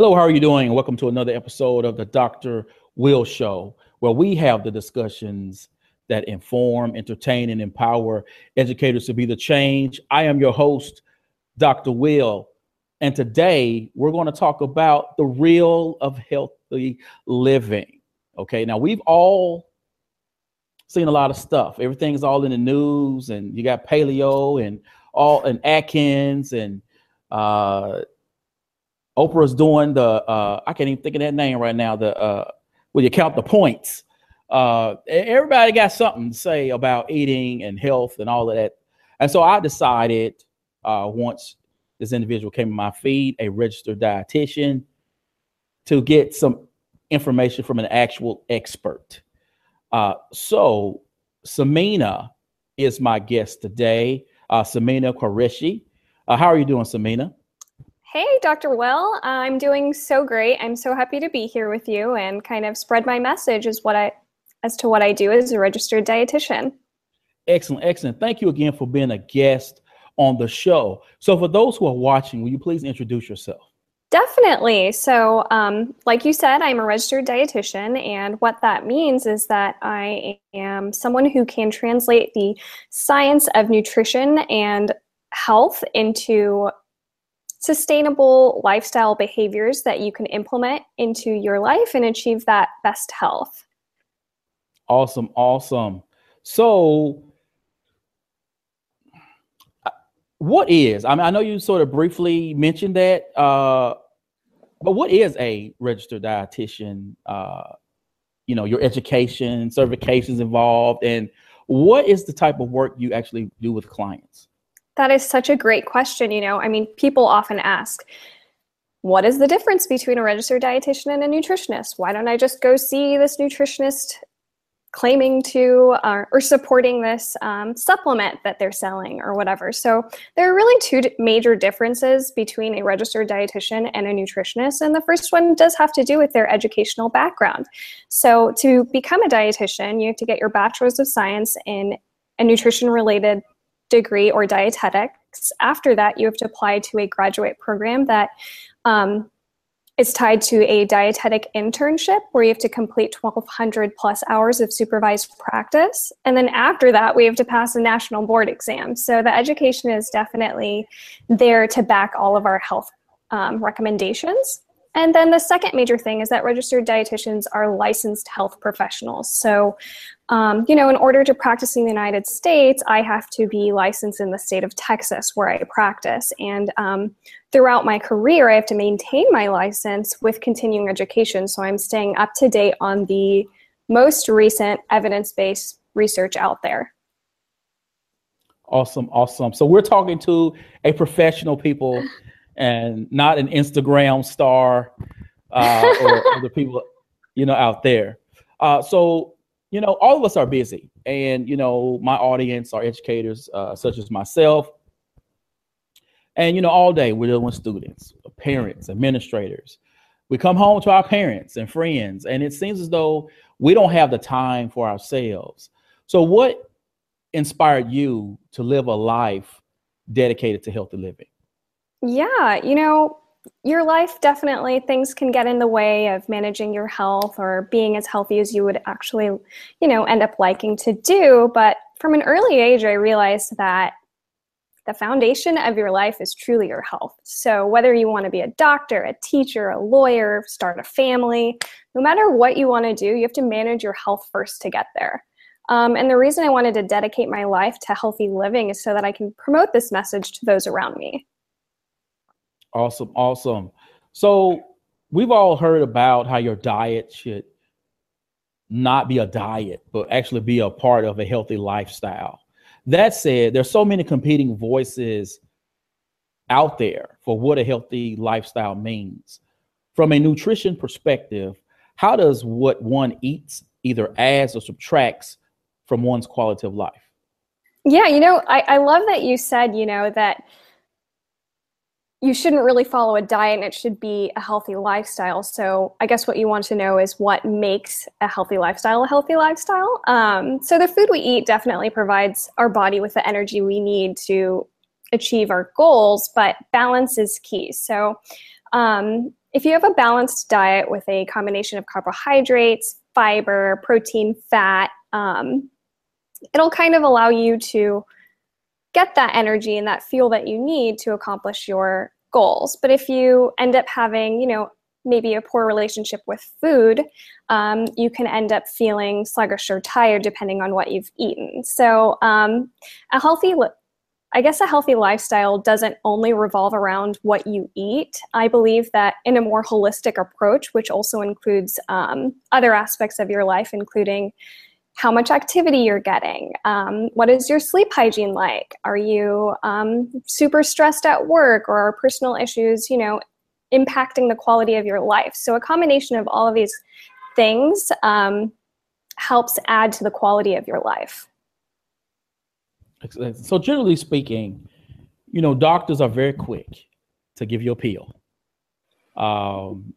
Hello, how are you doing? Welcome to another episode of the Dr. Will Show, where we have the discussions that inform, entertain, and empower educators to be the change. I am your host, Dr. Will, and today we're going to talk about the real of healthy living. Okay, now we've all seen a lot of stuff. Everything's all in the news, and you got paleo and all and Atkins and uh Oprah's doing the uh, I can't even think of that name right now. The uh, will you count the points? Uh, everybody got something to say about eating and health and all of that. And so I decided uh, once this individual came in my feed, a registered dietitian, to get some information from an actual expert. Uh, so Samina is my guest today. Uh, Samina Qureshi. Uh, how are you doing, Samina? Hey, Dr. Will. I'm doing so great. I'm so happy to be here with you and kind of spread my message as what I as to what I do as a registered dietitian. Excellent, excellent. Thank you again for being a guest on the show. So, for those who are watching, will you please introduce yourself? Definitely. So, um, like you said, I'm a registered dietitian, and what that means is that I am someone who can translate the science of nutrition and health into sustainable lifestyle behaviors that you can implement into your life and achieve that best health. Awesome, awesome. So, uh, what is? I mean, I know you sort of briefly mentioned that, uh, but what is a registered dietitian? Uh, you know, your education, certifications involved, and what is the type of work you actually do with clients? That is such a great question. You know, I mean, people often ask, what is the difference between a registered dietitian and a nutritionist? Why don't I just go see this nutritionist claiming to uh, or supporting this um, supplement that they're selling or whatever. So there are really two major differences between a registered dietitian and a nutritionist. And the first one does have to do with their educational background. So to become a dietitian, you have to get your bachelor's of science in a nutrition related degree or dietetics. After that, you have to apply to a graduate program that um, is tied to a dietetic internship where you have to complete 1,200 plus hours of supervised practice. And then after that, we have to pass a national board exam. So the education is definitely there to back all of our health um, recommendations. And then the second major thing is that registered dietitians are licensed health professionals. So, um, you know, in order to practice in the United States, I have to be licensed in the state of Texas where I practice. And um, throughout my career, I have to maintain my license with continuing education. So I'm staying up to date on the most recent evidence based research out there. Awesome, awesome. So we're talking to a professional people and not an Instagram star uh, or other people, you know, out there. Uh, so, you know, all of us are busy, and you know, my audience are educators uh, such as myself, and you know, all day we're dealing with students, parents, administrators. We come home to our parents and friends, and it seems as though we don't have the time for ourselves. So, what inspired you to live a life dedicated to healthy living? Yeah, you know, your life definitely things can get in the way of managing your health or being as healthy as you would actually, you know, end up liking to do. But from an early age, I realized that the foundation of your life is truly your health. So, whether you want to be a doctor, a teacher, a lawyer, start a family, no matter what you want to do, you have to manage your health first to get there. Um, and the reason I wanted to dedicate my life to healthy living is so that I can promote this message to those around me. Awesome, awesome. So we've all heard about how your diet should not be a diet, but actually be a part of a healthy lifestyle. That said, there's so many competing voices out there for what a healthy lifestyle means. From a nutrition perspective, how does what one eats either adds or subtracts from one's quality of life? Yeah, you know, I, I love that you said, you know, that you shouldn't really follow a diet and it should be a healthy lifestyle. So, I guess what you want to know is what makes a healthy lifestyle a healthy lifestyle. Um, so, the food we eat definitely provides our body with the energy we need to achieve our goals, but balance is key. So, um, if you have a balanced diet with a combination of carbohydrates, fiber, protein, fat, um, it'll kind of allow you to get that energy and that fuel that you need to accomplish your goals. But if you end up having, you know, maybe a poor relationship with food, um, you can end up feeling sluggish or tired depending on what you've eaten. So, um, a healthy, I guess, a healthy lifestyle doesn't only revolve around what you eat. I believe that in a more holistic approach, which also includes um, other aspects of your life, including how much activity you're getting. Um, what is your sleep hygiene like? Are you um, super stressed at work or are personal issues, you know, impacting the quality of your life? So a combination of all of these things um, helps add to the quality of your life. So generally speaking, you know, doctors are very quick to give you a pill um,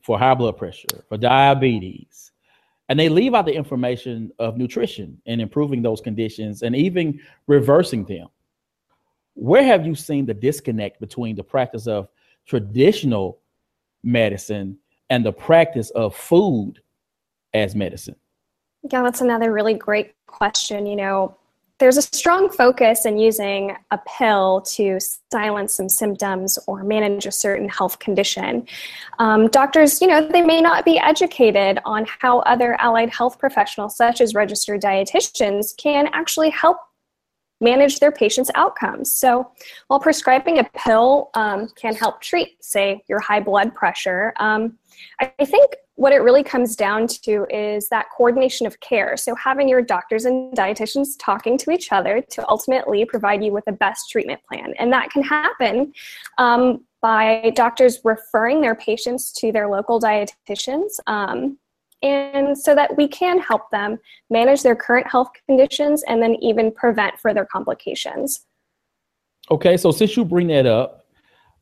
for high blood pressure, for diabetes, and they leave out the information of nutrition and improving those conditions and even reversing them. Where have you seen the disconnect between the practice of traditional medicine and the practice of food as medicine? Yeah, that's another really great question. You know, there's a strong focus in using a pill to silence some symptoms or manage a certain health condition. Um, doctors, you know, they may not be educated on how other allied health professionals, such as registered dietitians, can actually help manage their patients' outcomes. So, while prescribing a pill um, can help treat, say, your high blood pressure, um, I think what it really comes down to is that coordination of care. So, having your doctors and dietitians talking to each other to ultimately provide you with the best treatment plan. And that can happen um, by doctors referring their patients to their local dietitians. Um, and so that we can help them manage their current health conditions and then even prevent further complications. Okay, so since you bring that up,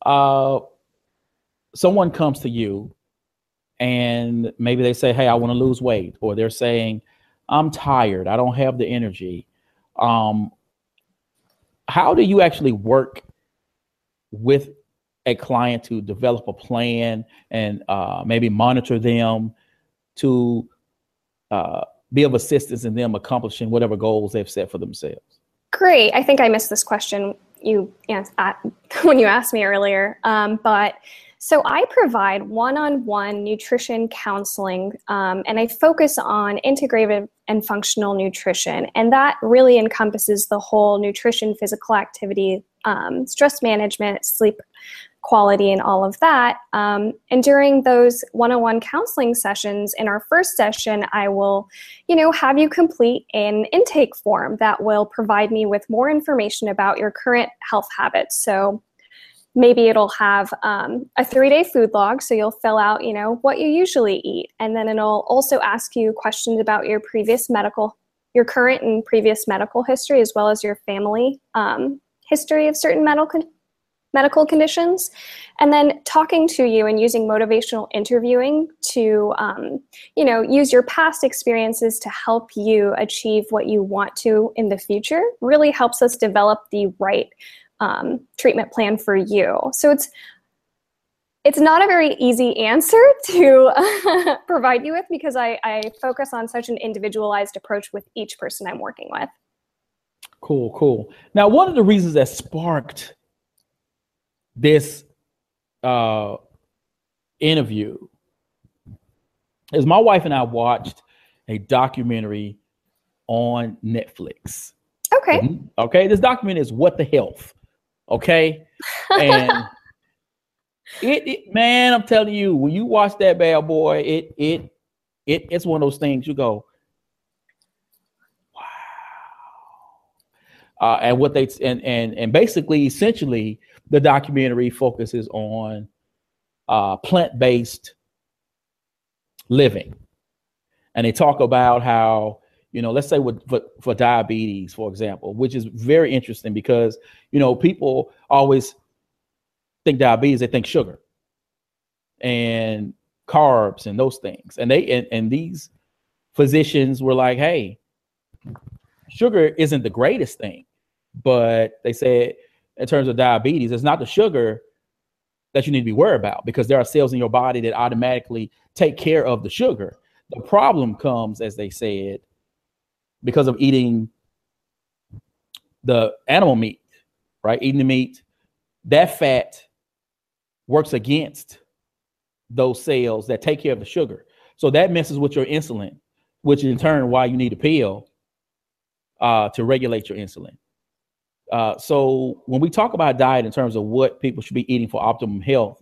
uh, someone comes to you and maybe they say, Hey, I want to lose weight, or they're saying, I'm tired, I don't have the energy. Um, how do you actually work with a client to develop a plan and uh, maybe monitor them to uh, be of assistance in them accomplishing whatever goals they've set for themselves? Great. I think I missed this question you yes, when you asked me earlier, um, but so I provide one-on-one nutrition counseling, um, and I focus on integrative and functional nutrition, and that really encompasses the whole nutrition, physical activity, um, stress management, sleep quality, and all of that. Um, and during those one-on-one counseling sessions, in our first session, I will, you know, have you complete an intake form that will provide me with more information about your current health habits. So maybe it'll have um, a three day food log so you'll fill out you know what you usually eat and then it'll also ask you questions about your previous medical your current and previous medical history as well as your family um, history of certain medical medical conditions. And then talking to you and using motivational interviewing to um, you know use your past experiences to help you achieve what you want to in the future really helps us develop the right um, treatment plan for you. So it's it's not a very easy answer to provide you with because I, I focus on such an individualized approach with each person I'm working with. Cool, cool. Now, one of the reasons that sparked this uh, interview is my wife and I watched a documentary on Netflix. Okay. Mm-hmm. Okay. This document is What the Health. Okay. And it, it, man, I'm telling you, when you watch that bad boy, it it it it's one of those things you go, wow. Uh, and what they and and and basically, essentially, the documentary focuses on uh, plant-based living, and they talk about how you know let's say with for, for, diabetes for example which is very interesting because you know people always think diabetes they think sugar and carbs and those things and they and, and these physicians were like hey sugar isn't the greatest thing but they said in terms of diabetes it's not the sugar that you need to be worried about because there are cells in your body that automatically take care of the sugar. The problem comes, as they said, because of eating the animal meat, right? Eating the meat, that fat works against those cells that take care of the sugar. So that messes with your insulin, which in turn why you need a pill uh, to regulate your insulin. Uh, so when we talk about diet in terms of what people should be eating for optimum health,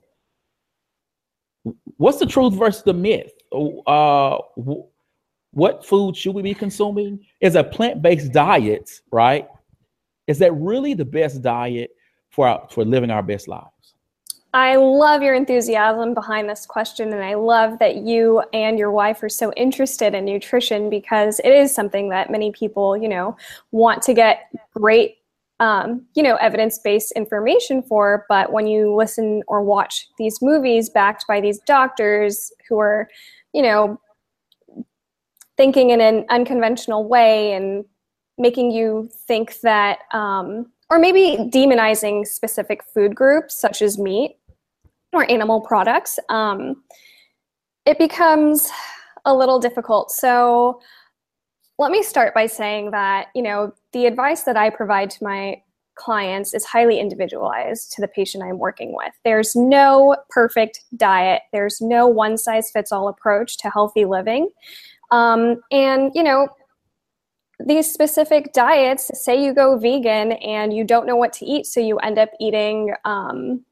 what's the truth versus the myth? Uh, what food should we be consuming? Is a plant-based diet, right? Is that really the best diet for our, for living our best lives? I love your enthusiasm behind this question, and I love that you and your wife are so interested in nutrition because it is something that many people, you know, want to get great, um, you know, evidence-based information for. But when you listen or watch these movies backed by these doctors who are, you know, thinking in an unconventional way and making you think that, um, or maybe demonizing specific food groups such as meat or animal products, um, it becomes a little difficult. So let me start by saying that, you know, the advice that I provide to my clients is highly individualized to the patient I'm working with. There's no perfect diet. There's no one size fits all approach to healthy living. Um, and, you know, these specific diets, say you go vegan and you don't know what to eat, so you end up eating um,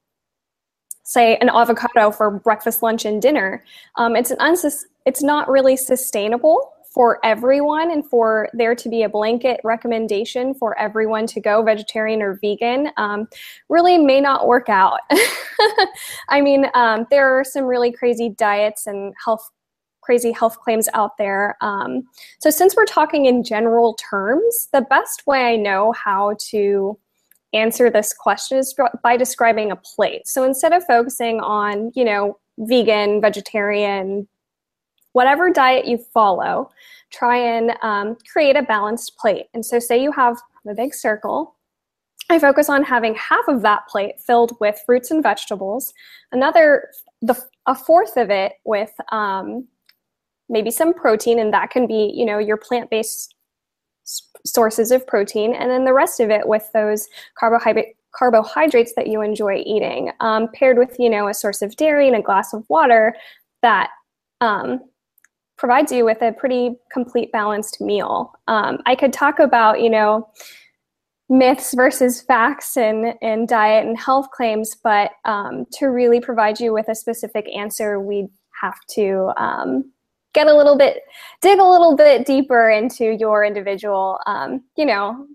say an avocado for breakfast, lunch, and dinner. Um, it's an unsus- it's not really sustainable for everyone and for there to be a blanket recommendation for everyone to go vegetarian or vegan um, really may not work out. I mean, um, there are some really crazy diets and health crazy health claims out there. Um, so since we're talking in general terms, the best way I know how to answer this question is by describing a plate. So instead of focusing on, you know, vegan, vegetarian, whatever diet you follow, try and um, create a balanced plate. And so, say you have a big circle. I focus on having half of that plate filled with fruits and vegetables, another, the, a fourth of it with um, maybe some protein, and that can be, you know, your plant-based sources of protein, and then the rest of it with those carbohydrate carbohydrates that you enjoy eating, um, paired with you know a source of dairy and a glass of water that um, provides you with a pretty complete balanced meal. Um, I could talk about you know myths versus facts and in diet and health claims, but um, to really provide you with a specific answer, we'd have to um, get a little bit, dig a little bit deeper into your individual, um, you know,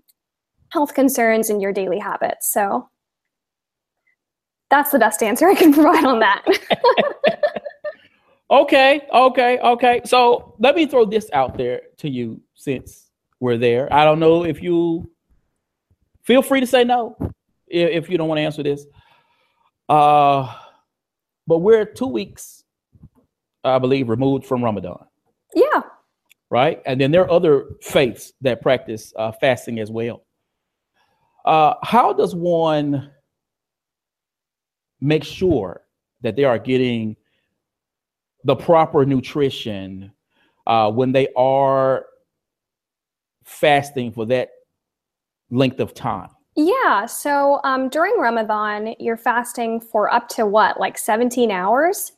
health concerns and your daily habits. So that's the best answer I can provide on that. okay, okay, okay. So let me throw this out there to you since we're there. I don't know if you feel free to say no if you don't want to answer this. Uh, but we're two weeks I believe, removed from Ramadan. Yeah. Right. And then there are other faiths that practice uh, fasting as well. Uh, how does one make sure that they are getting the proper nutrition uh, when they are fasting for that length of time? Yeah. So um, during Ramadan, you're fasting for up to what, like 17 hours?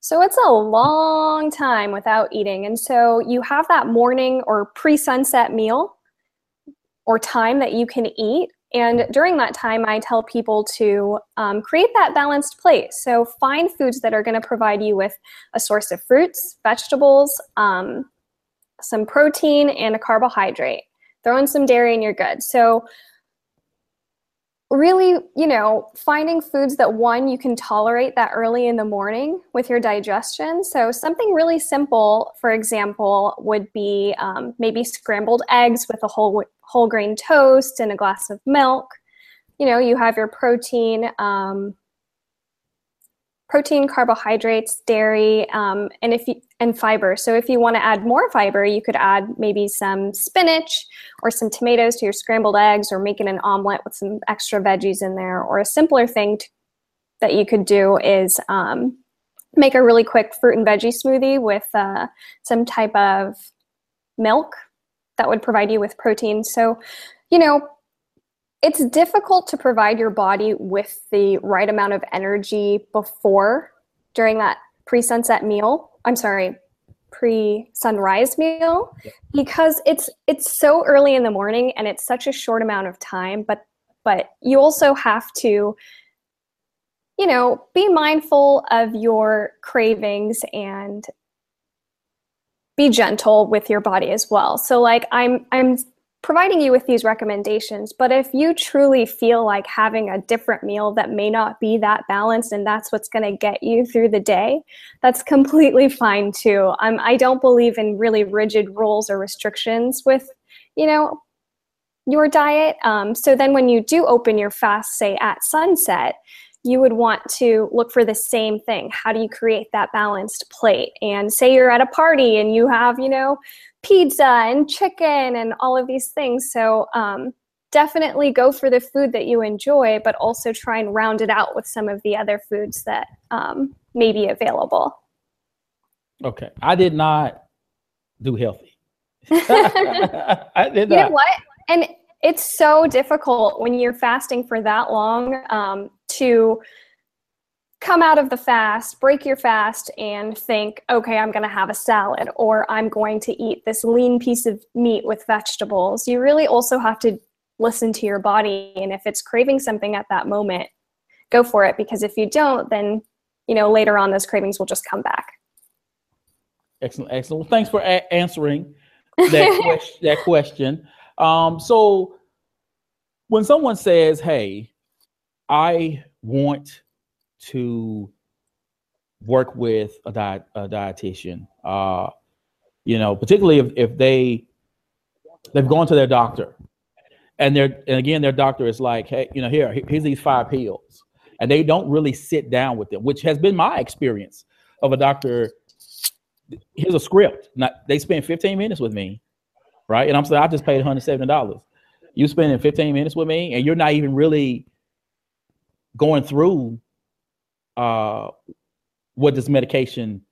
So it's a long time without eating. And so you have that morning or pre sunset meal or time that you can eat. And during that time, I tell people to um, create that balanced plate. So find foods that are going to provide you with a source of fruits, vegetables, um, some protein, and a carbohydrate. Throw in some dairy and you're good. So really, you know, finding foods that one you can tolerate that early in the morning with your digestion. So, something really simple, for example, would be um, maybe scrambled eggs with a whole whole grain toast and a glass of milk. You know, you have your protein. Um, protein, carbohydrates, dairy, um, and if you, and fiber. So if you want to add more fiber, you could add maybe some spinach or some tomatoes to your scrambled eggs, or making an omelet with some extra veggies in there. Or a simpler thing, to, that you could do is um, make a really quick fruit and veggie smoothie with uh, some type of milk that would provide you with protein. So, you know, it's difficult to provide your body with the right amount of energy before during that pre-sunset meal. I'm sorry, pre-sunrise meal because it's it's so early in the morning and it's such a short amount of time, but but you also have to you know, be mindful of your cravings and be gentle with your body as well. So like I'm I'm providing you with these recommendations, but if you truly feel like having a different meal that may not be that balanced and that's what's going to get you through the day, that's completely fine too. Um, I don't believe in really rigid rules or restrictions with, you know, your diet. Um, so then when you do open your fast, say at sunset, you would want to look for the same thing. How do you create that balanced plate? And say you're at a party and you have, you know, pizza and chicken and all of these things. So um, definitely go for the food that you enjoy, but also try and round it out with some of the other foods that um, may be available. Okay. I did not do healthy. I did not. You know what? And it's so difficult when you're fasting for that long um, to come out of the fast, break your fast, and think, okay, I'm going to have a salad or I'm going to eat this lean piece of meat with vegetables. You really also have to listen to your body. And if it's craving something at that moment, go for it. Because if you don't, then, you know, later on, those cravings will just come back. Excellent. Excellent. Well, thanks for a- answering that, que- that question. Um, so when someone says, hey, I want to work with a, diet, a dietitian. Uh, you know, particularly if, if they they've gone to their doctor, and they're and again their doctor is like, hey, you know, here here's these five pills, and they don't really sit down with them, which has been my experience of a doctor. Here's a script. Not they spend 15 minutes with me, right? And I'm saying I just paid 170 dollars. You spending 15 minutes with me, and you're not even really going through uh, what this medication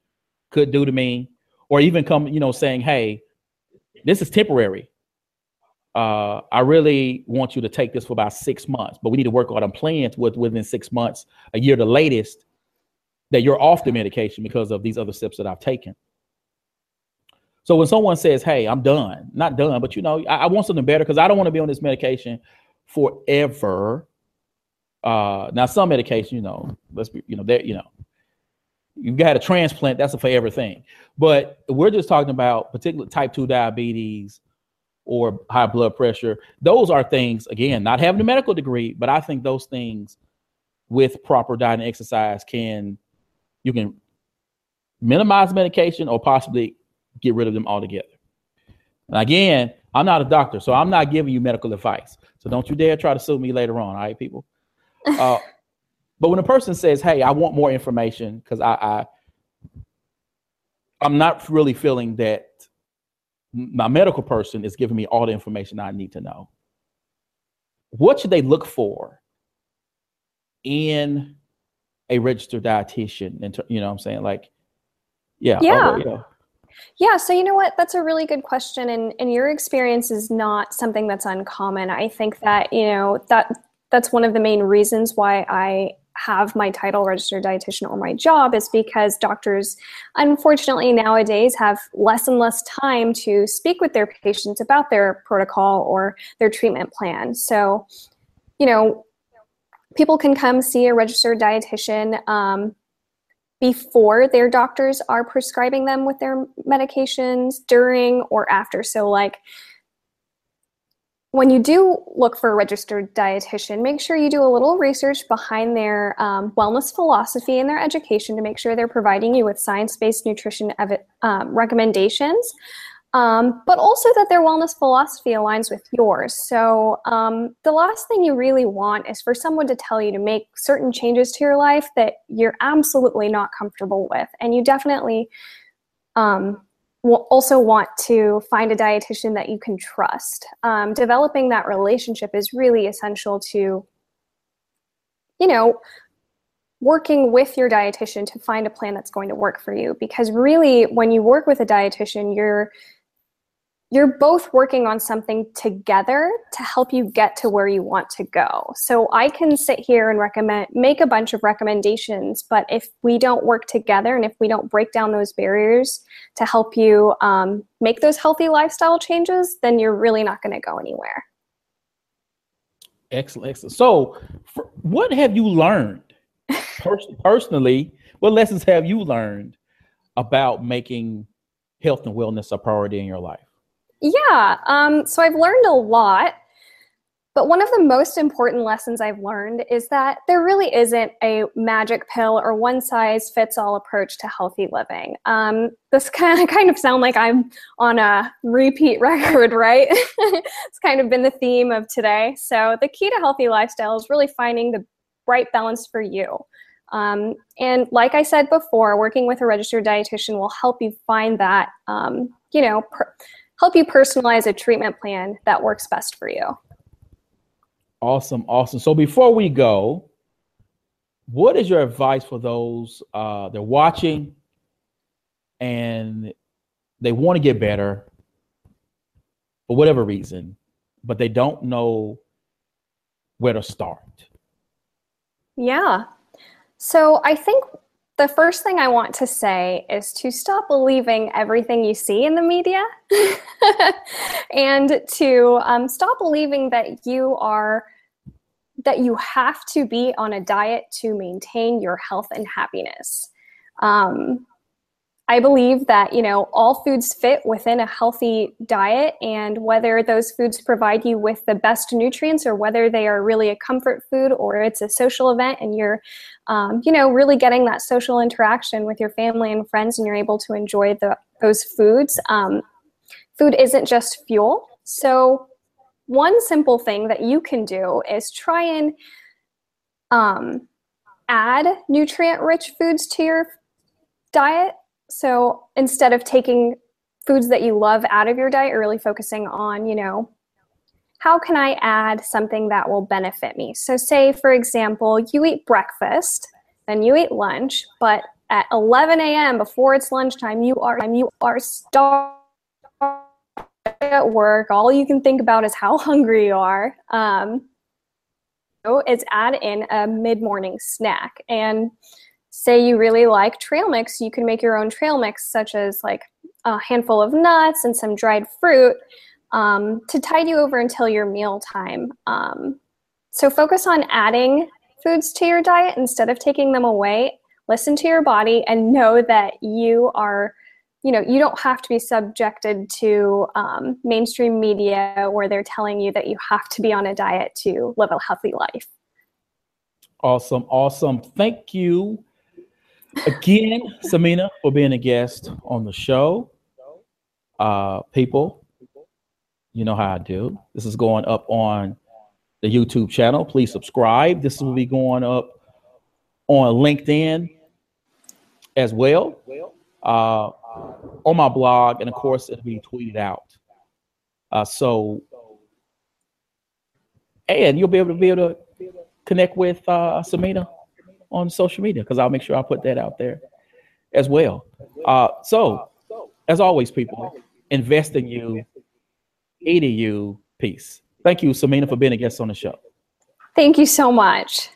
could do to me, or even come, you know, saying, "Hey, this is temporary. Uh, I really want you to take this for about six months, but we need to work on a plan with within six months, a year, the latest, that you're off the medication because of these other steps that I've taken." So when someone says, "Hey, I'm done," not done, but you know, I, I want something better because I don't want to be on this medication forever. Uh, now, some medication, you know, let's be, you know, that you know, you've got a transplant, that's a forever thing. But we're just talking about particular type two diabetes or high blood pressure. Those are things, again, not having a medical degree, but I think those things with proper diet and exercise can you can minimize medication or possibly get rid of them altogether. And again, I'm not a doctor, so I'm not giving you medical advice. So don't you dare try to sue me later on, all right, people? Uh, but when a person says, "Hey, I want more information," because I, I I'm not really feeling that my medical person is giving me all the information I need to know. What should they look for in a registered dietitian? And you know, what I'm saying like, yeah, yeah. yeah. Yeah, so you know what? That's a really good question, and and your experience is not something that's uncommon. I think that you know that that's one of the main reasons why I have my title registered dietitian or my job is because doctors unfortunately nowadays have less and less time to speak with their patients about their protocol or their treatment plan so you know people can come see a registered dietitian um, before their doctors are prescribing them with their medications during or after. So like when you do look for a registered dietitian, make sure you do a little research behind their um, wellness philosophy and their education to make sure they're providing you with science based nutrition ev- um, recommendations, um, but also that their wellness philosophy aligns with yours. So, um, the last thing you really want is for someone to tell you to make certain changes to your life that you're absolutely not comfortable with. And you definitely um, will also want to find a dietitian that you can trust. Um, developing that relationship is really essential to, you know, working with your dietitian to find a plan that's going to work for you because really when you work with a dietitian you're you're both working on something together to help you get to where you want to go. So I can sit here and recommend make a bunch of recommendations, but if we don't work together and if we don't break down those barriers to help you um, make those healthy lifestyle changes, then you're really not going to go anywhere. Excellent, excellent. So, what have you learned pers- personally? What lessons have you learned about making health and wellness a priority in your life? Yeah, um, so I've learned a lot, but one of the most important lessons I've learned is that there really isn't a magic pill or one size fits all approach to healthy living. Um, this kind of kind of sound like I'm on a repeat record, right? it's kind of been the theme of today. So the key to healthy lifestyle is really finding the right balance for you. Um, and like I said before, working with a registered dietitian will help you find that, um, you know, per- help you personalize a treatment plan that works best for you. Awesome, awesome. So before we go, what is your advice for those uh, they're watching and they want to get better for whatever reason, but they don't know where to start? Yeah. So I think the first thing I want to say is to stop believing everything you see in the media and to um, stop believing that you are that you have to be on a diet to maintain your health and happiness. Um, I believe that, you know, all foods fit within a healthy diet and whether those foods provide you with the best nutrients or whether they are really a comfort food or it's a social event and you're, um, you know, really getting that social interaction with your family and friends and you're able to enjoy the, those foods. Um, food isn't just fuel. So one simple thing that you can do is try and um, add nutrient rich foods to your diet so instead of taking foods that you love out of your diet, really focusing on, you know, how can I add something that will benefit me? So, say, for example, you eat breakfast, then you eat lunch, but at 11 a.m. before it's lunchtime, you are you are starved at work. All you can think about is how hungry you are. Um, so it's add in a mid-morning snack, and say you really like trail mix, you can make your own trail mix, such as like a handful of nuts and some dried fruit um, to tide you over until your meal time. Um, so focus on adding foods to your diet instead of taking them away. Listen to your body and know that you are, you know, you don't have to be subjected to um, mainstream media where they're telling you that you have to be on a diet to live a healthy life. Awesome, awesome. Thank you again, Samina, for being a guest on the show. Uh, people, you know how I do. This is going up on the YouTube channel. Please subscribe. This will be going up on LinkedIn as well, uh, on my blog, and of course, it'll be tweeted out. Uh, so, and you'll be able to be able to connect with uh, Samina on social media because I'll make sure I put that out there as well. Uh, so, as always, people, invest in you, you. Peace. Thank you, Samina, for being a guest on the show. Thank you so much.